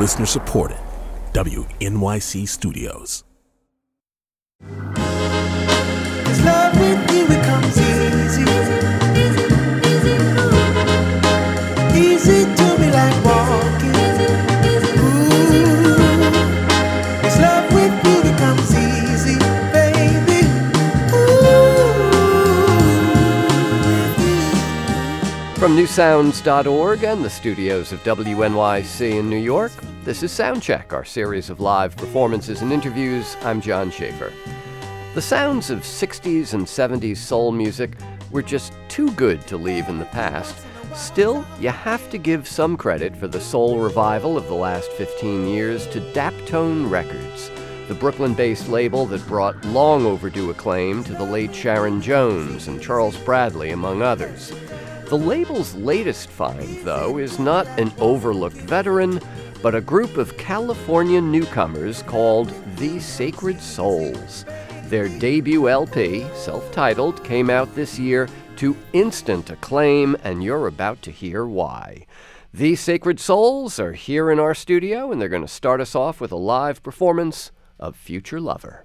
Listener supported. WNYC Studios. Cause love with you it comes easy. Easy to me like walking. Ooh. Cause love with you it comes easy, baby. From newsounds.org and the studios of WNYC in New York, this is Soundcheck, our series of live performances and interviews. I'm John Schaefer. The sounds of 60s and 70s soul music were just too good to leave in the past. Still, you have to give some credit for the soul revival of the last 15 years to Daptone Records, the Brooklyn based label that brought long overdue acclaim to the late Sharon Jones and Charles Bradley, among others. The label's latest find, though, is not an overlooked veteran, but a group of California newcomers called The Sacred Souls. Their debut LP, self titled, came out this year to instant acclaim, and you're about to hear why. The Sacred Souls are here in our studio, and they're going to start us off with a live performance of Future Lover.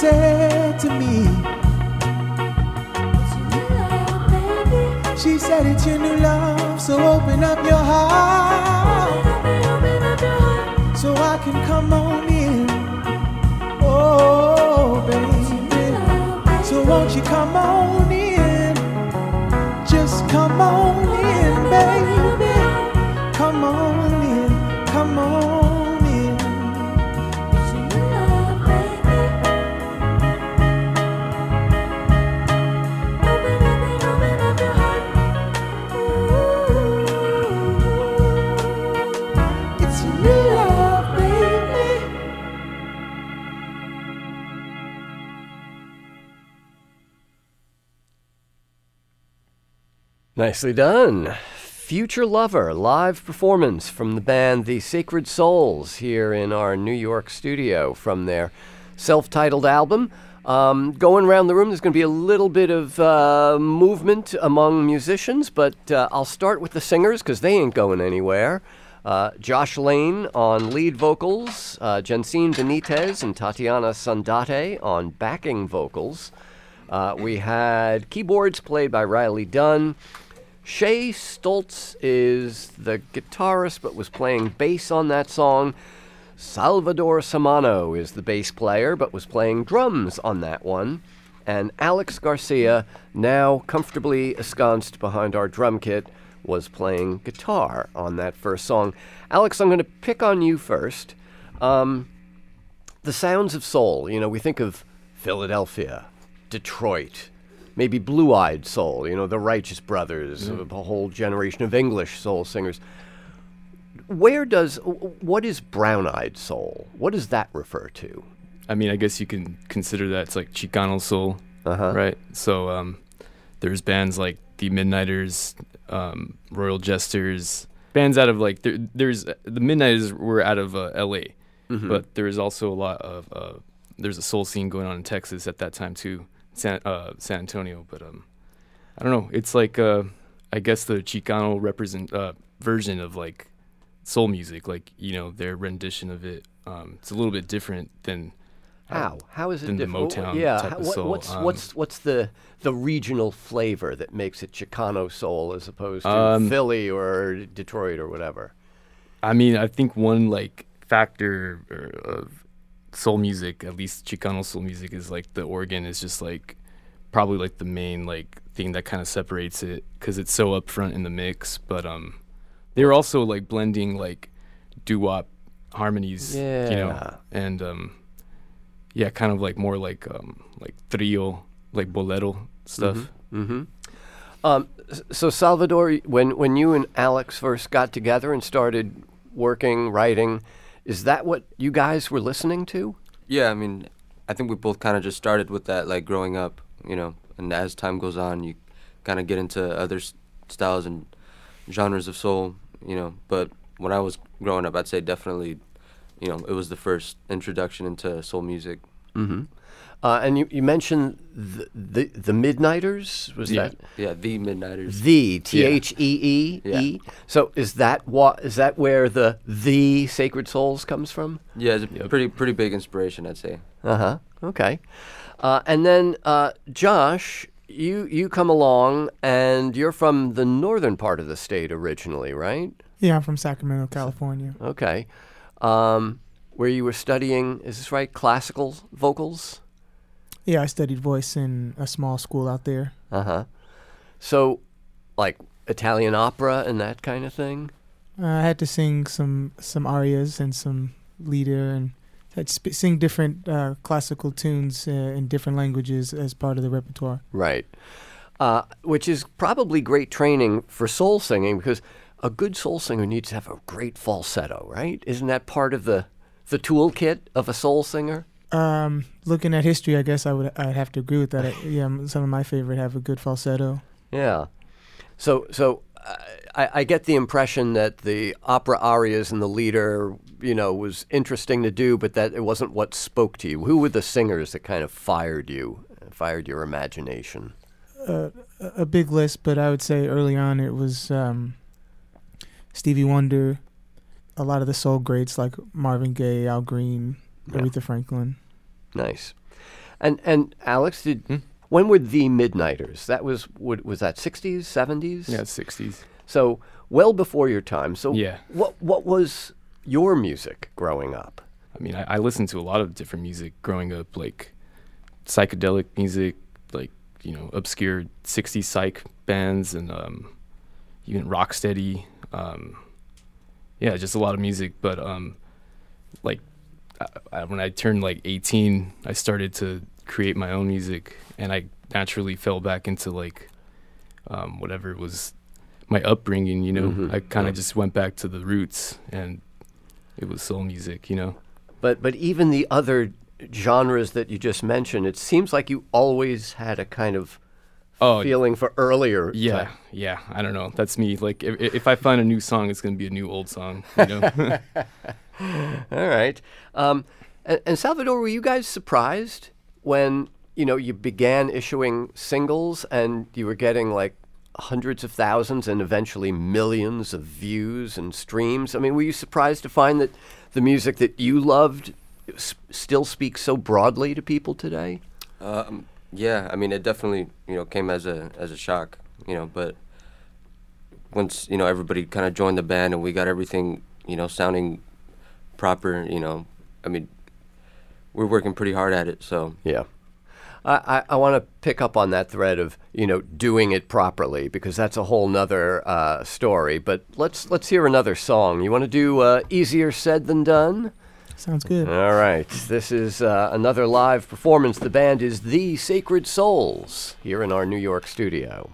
Said to me. She said it's your new love, so open up your heart so I can come on in. Oh, baby. So won't you come on Nicely done. Future Lover, live performance from the band The Sacred Souls here in our New York studio from their self titled album. Um, going around the room, there's going to be a little bit of uh, movement among musicians, but uh, I'll start with the singers because they ain't going anywhere. Uh, Josh Lane on lead vocals, uh, Jensine Benitez and Tatiana Sandate on backing vocals. Uh, we had keyboards played by Riley Dunn. Shay Stoltz is the guitarist, but was playing bass on that song. Salvador Samano is the bass player, but was playing drums on that one. And Alex Garcia, now comfortably ensconced behind our drum kit, was playing guitar on that first song. Alex, I'm going to pick on you first. Um, the sounds of soul, you know, we think of Philadelphia, Detroit, maybe Blue Eyed Soul, you know, the Righteous Brothers, a whole generation of English soul singers. Where does, what is Brown Eyed Soul? What does that refer to? I mean, I guess you can consider that it's like Chicano soul, Uh-huh. right? So um, there's bands like the Midnighters, um, Royal Jesters, bands out of like there, there's the Midnighters were out of uh, L.A., Mm-hmm. but there is also a lot of uh, there's a soul scene going on in Texas at that time too, San uh, San Antonio. But um, I don't know. It's like uh, I guess the Chicano represent uh, version of like soul music, like you know their rendition of it. Um, it's a little bit different than How? How is it than the different? Motown yeah. type how- of what- soul, What's um, what's what's the the regional flavor that makes it Chicano soul as opposed to Um, Philly or Detroit or whatever? I mean, I think one like factor of soul music, at least Chicano soul music, is like the organ is just like probably like the main like thing that kind of separates it because it's so upfront in the mix. But um, they're also like blending like doo wop harmonies, yeah. you know, and um, yeah, kind of like more like um like trio, like bolero stuff. Mm-hmm. Um, so Salvador, when when you and Alex first got together and started working, writing, is that what you guys were listening to? Yeah, I mean, I think we both kind of just started with that, like growing up, you know, and as time goes on, you kind of get into other s- styles and genres of soul, you know. But when I was growing up, I'd say definitely, you know, it was the first introduction into soul music. Mm-hmm. Uh, and you, you mentioned the, the the Midnighters. Was Yeah. that Yeah, the Midnighters. the T H E E Yeah. E? So is that what is that where the the Sacred Souls comes from? Yeah, it's a pretty pretty big inspiration, I'd say. Uh huh. Okay. Uh, and then uh, Josh, you you come along, and you're from the northern part of the state originally, right? Yeah, I'm from Sacramento, California. Okay. Um, where you were studying, is this right? Classical vocals. Yeah, I studied voice in a small school out there. Uh huh. So, like Italian opera and that kind of thing. Uh, I had to sing some some arias and some lieder and had to sp- sing different uh, classical tunes uh, in different languages as part of the repertoire. Right. Uh, which is probably great training for soul singing because a good soul singer needs to have a great falsetto, right? Isn't that part of the the toolkit of a soul singer? Um, looking at history, I guess I would I'd have to agree with that. I, yeah, m- some of my favorite have a good falsetto. Yeah. So so I, I get the impression that the opera arias and the lieder, you know, was interesting to do, but that it wasn't what spoke to you. Who were the singers that kind of fired you, fired your imagination? Uh, a a big list, but I would say early on it was um, Stevie Wonder, a lot of the soul greats like Marvin Gaye, Al Green, Yeah. Aretha Franklin. Nice. And and Alex, did Hmm? when were the Midnighters? That was would, was that sixties, seventies? Yeah, sixties. So well before your time. So Yeah. what what was your music growing up? I mean, I, I listened to a lot of different music growing up, like psychedelic music, like you know, obscure '60s psych bands, and um, even rocksteady. Um, yeah, just a lot of music. But um, like I, when I turned like 18, I started to create my own music, and I naturally fell back into like um, whatever it was my upbringing. You know, Mhm. I kind Yeah. of just went back to the roots, and it was soul music. You know. But but even the other genres that you just mentioned, it seems like you always had a kind of Oh, feeling for earlier. Yeah, type- yeah. I don't know. That's me. Like, if, if I find a new song, it's gonna be a new old song. You know? All right. Um, and, and Salvador, were you guys surprised when you know you began issuing singles and you were getting like hundreds of thousands and eventually millions of views and streams? I mean, were you surprised to find that the music that you loved still speaks so broadly to people today? Um, yeah, I mean, it definitely you know came as a as a shock, you know, but once you know everybody kind of joined the band and we got everything you know sounding proper, you know, I mean, we're working pretty hard at it. So Yeah. I, I, I want to pick up on that thread of you know doing it properly because that's a whole nother uh, story. But let's let's hear another song. You want to do uh, "Easier Said Than Done"? Sounds good. All right. This is uh, another live performance. The band is The Sacred Souls here in our New York studio.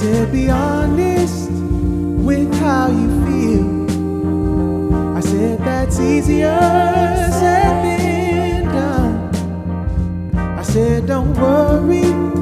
Said, Be honest with how you feel. I said, That's easier said than done. I said, Don't worry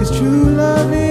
Cause true love, it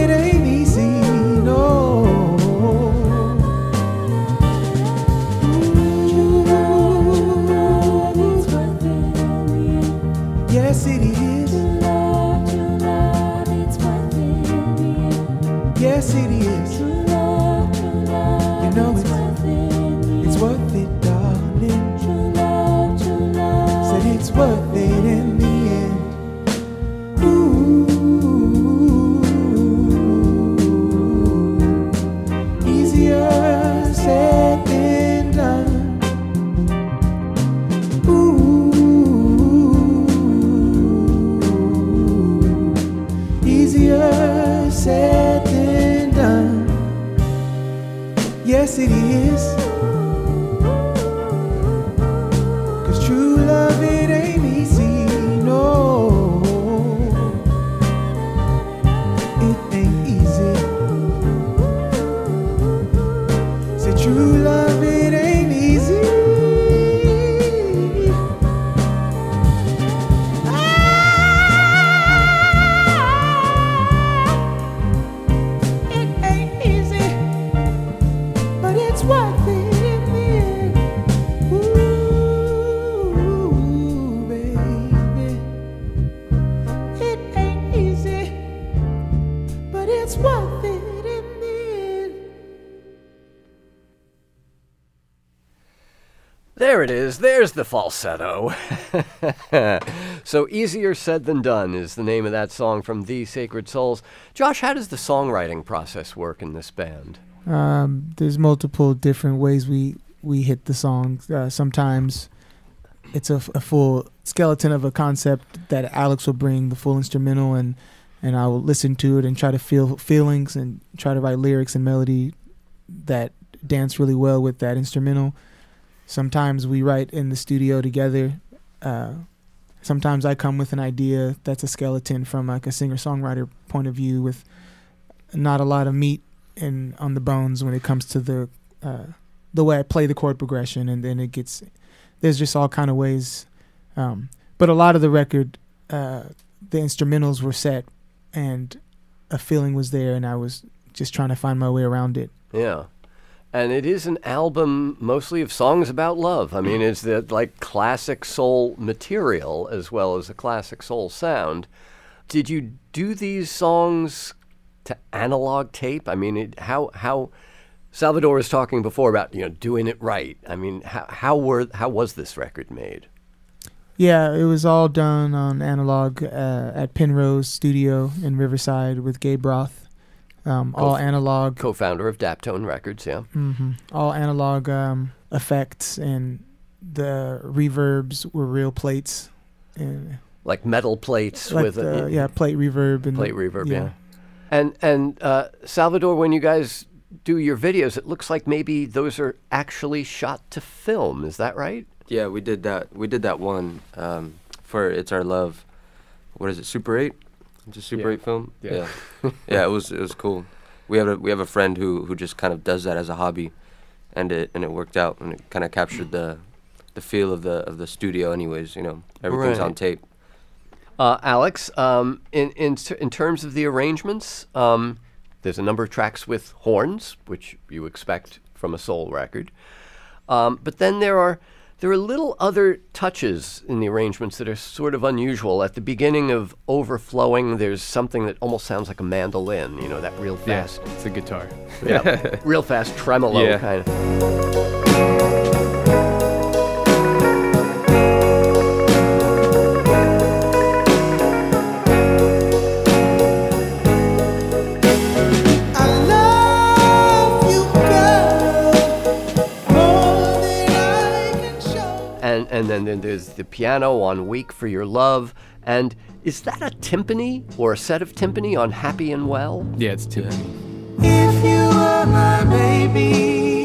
Yes, it is. There it is. There's the falsetto. so, Easier Said Than Done is the name of that song from The Sacred Souls. Josh, how does the songwriting process work in this band? Um, there's multiple different ways we we hit the songs. Uh, sometimes it's a full skeleton of a concept that Alex will bring the full instrumental and and I will listen to it and try to feel feelings and try to write lyrics and melody that dance really well with that instrumental. Sometimes we write in the studio together. Uh, sometimes I come with an idea that's a skeleton from like a singer songwriter point of view with not a lot of meat and on the bones when it comes to the uh, the way I play the chord progression, and then it gets there's just all kind of ways. Um, but a lot of the record, uh, the instrumentals were set, and a feeling was there, and I was just trying to find my way around it. Yeah. And it is an album mostly of songs about love. I mean, it's the like classic soul material as well as a classic soul sound. Did you do these songs to analog tape? I mean, it, how how Salvador was talking before about you know doing it right. I mean, how how were how was this record made? Yeah, it was all done on analog uh, at Penrose Studio in Riverside with Gabe Roth. Um, all Co- analog, Co-founder of Daptone Records, yeah. hmm all analog um, effects, and the reverbs were real plates, and Like metal plates like with the, a yeah plate reverb and plate reverb, yeah. And and uh, Salvador, when you guys do your videos, it looks like maybe those are actually shot to film. Is that right? Yeah, we did that. We did that one um, for "It's Our Love." What is it? Super Eight? It's a Super Yeah. Eight film. Yeah. yeah, Yeah, It was it was cool. We have a we have a friend who who just kind of does that as a hobby, and it and it worked out and it kind of captured the the feel of the of the studio. Anyways, you know, everything's on tape. Uh, Alex, um, in, in, in terms of the arrangements, um, there's a number of tracks with horns, which you expect from a soul record. Um, but then there are there are little other touches in the arrangements that are sort of unusual. At the beginning of Overflowing, there's something that almost sounds like a mandolin, you know, that real Yeah, fast, it's a guitar. yeah, real fast tremolo Yeah. kind of. And and then, then there's the piano on "Weak for Your Love." And is that a timpani or a set of timpani on "Happy and Well"? Yeah, it's timpani. If you were my baby,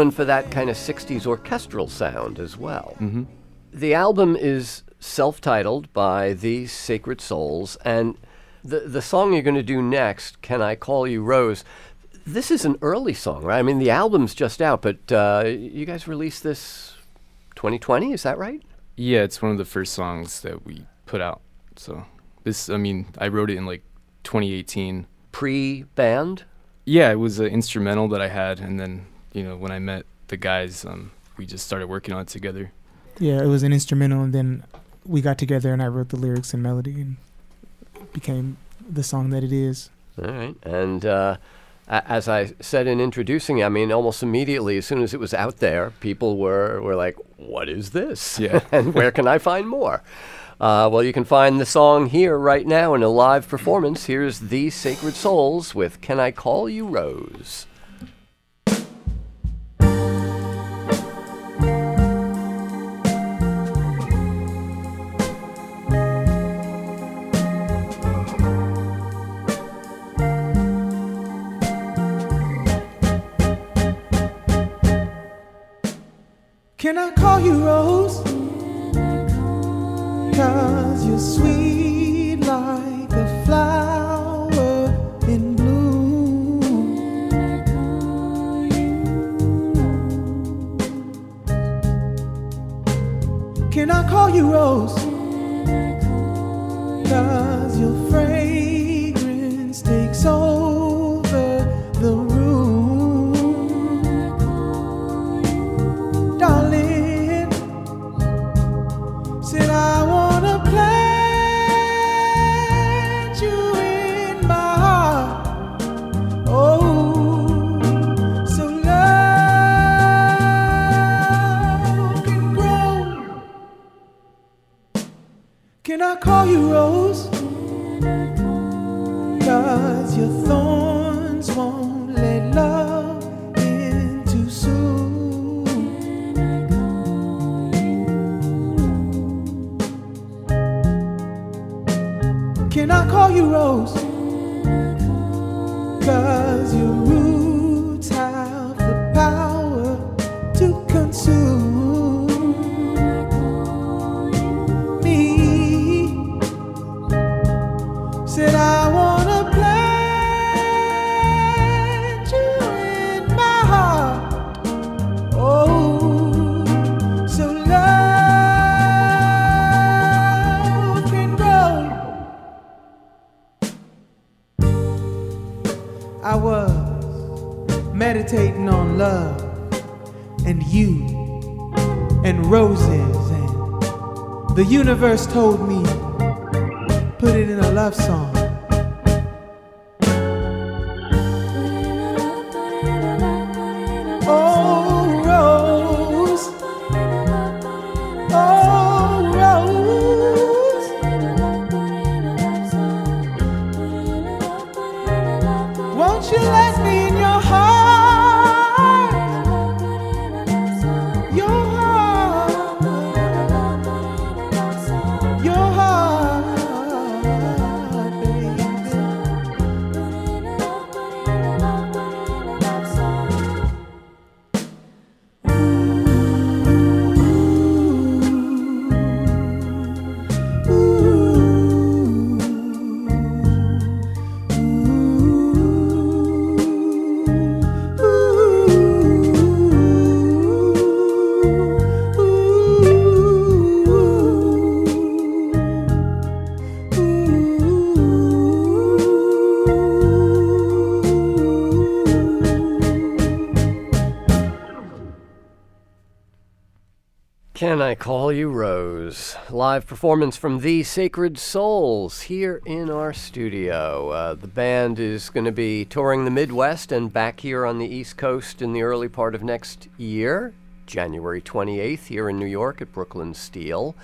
going for that kind of 60s orchestral sound as well. hmm The album is self-titled by The Sacred Souls and the the song you're going to do next, Can I Call You Rose? This is an early song, right? I mean, the album's just out, but uh, you guys released this 2020, is that right? Yeah, it's one of the first songs that we put out. So this, I mean, I wrote it in like 2018. Pre-band? Yeah, it was an instrumental that I had, and then you know when I met the guys, um, we just started working on it together. Yeah, it was an instrumental, and then we got together, and I wrote the lyrics and melody, and it became the song that it is. All right. And uh, as I said in introducing, I mean, almost immediately, as soon as it was out there, people were, were like, what is this? Yeah. and where can I find more? Uh, well, you can find the song here right now in a live performance. Here's The Sacred Souls with Can I Call You Rose? Can I call you Rose? Cause you're sweet Said I wanna plant you in my heart. Oh, so love can grow. I was meditating on love and you and roses and the universe told me love song. Oh, Rose. Oh, Rose. Won't you let Can I Call You Rose? Live performance from The Sacred Souls here in our studio. Uh, the band is going to be touring the Midwest and back here on the East Coast in the early part of next year, January 28th, here in New York at Brooklyn Steel.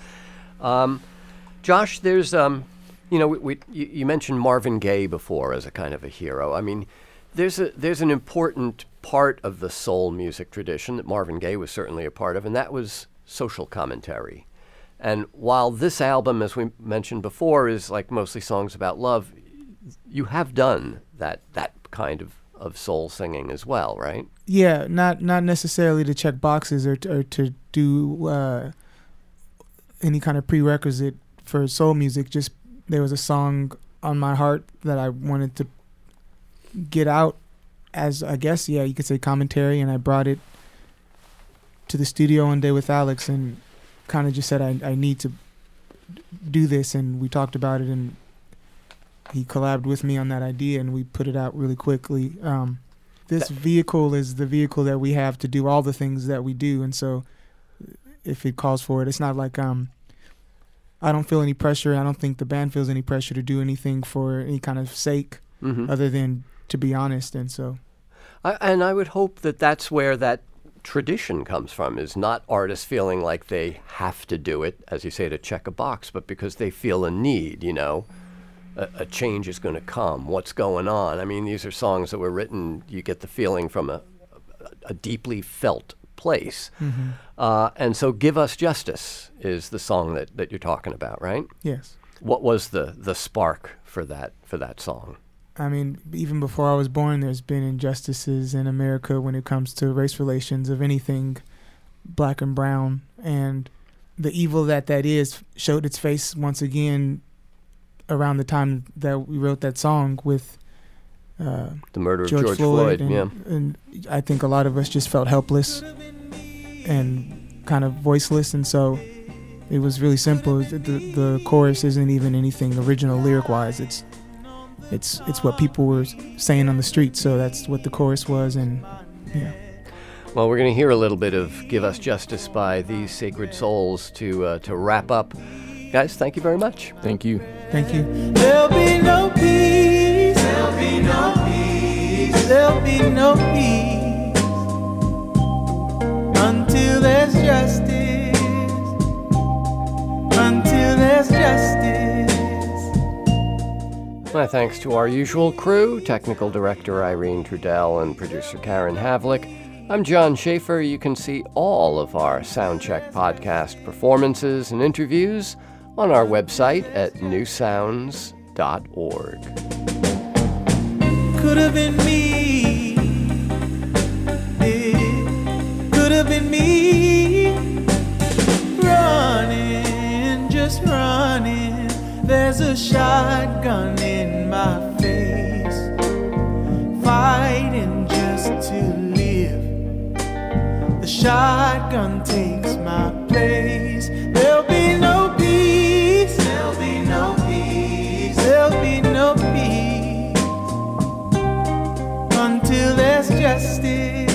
Um, Josh, there's, um, you know, we, we, you, mentioned Marvin Gaye before as a kind of a hero. I mean, there's a there's an important part of the soul music tradition that Marvin Gaye was certainly a part of, and that was social commentary. And while this album, as we mentioned before, is like mostly songs about love, you have done that that kind of, of soul singing as well, right? Yeah, not not necessarily to check boxes or to, or to do uh, any kind of prerequisite for soul music. Just there was a song on my heart that I wanted to get out as I guess yeah you could say commentary, and I brought it to the studio one day with Alex and kind of just said I I need to do this, and we talked about it, and he collabed with me on that idea, and we put it out really quickly. Um, this vehicle is the vehicle that we have to do all the things that we do, and so if it calls for it, it's not like um. I don't feel any pressure. I don't think the band feels any pressure to do anything for any kind of sake Mm-hmm. other than to be honest. And so, I, and I would hope that that's where that tradition comes from is not artists feeling like they have to do it, as you say, to check a box, but because they feel a need, you know, a, a change is going to come. What's going on? I mean, these are songs that were written, you get the feeling from a, a deeply felt place. Uh, and so Give Us Justice is the song that, that you're talking about, right? yes. What was the, the spark for that for that song? I mean, even before I was born, there's been injustices in America when it comes to race relations of anything black and brown. And the evil that that is showed its face once again around the time that we wrote that song with uh, The murder of George, George, Floyd. Floyd, and, yeah. and I think a lot of us just felt helpless and kind of voiceless. And so it was really simple. The, the, the chorus isn't even anything original lyric wise. It's it's it's what people were saying on the street. So that's what the chorus was. And yeah, Well, we're going to hear a little bit of "Give Us Justice" by these Sacred Souls to uh, to wrap up. Guys, thank you very much. Thank you. thank you. There'll be no peace. There'll be no peace. There'll be no peace until there's justice. Until there's justice. My thanks to our usual crew: technical director Irene Trudel and producer Karen Havlick. I'm John Schaefer. You can see all of our Soundcheck podcast performances and interviews on our website at newsounds.org. Could have been me. It could have been me. Running, just running. There's a shotgun in my face. Fighting just to live. The shotgun takes my place. There'll be no peace. There'll be no peace. There'll be no peace until there's justice.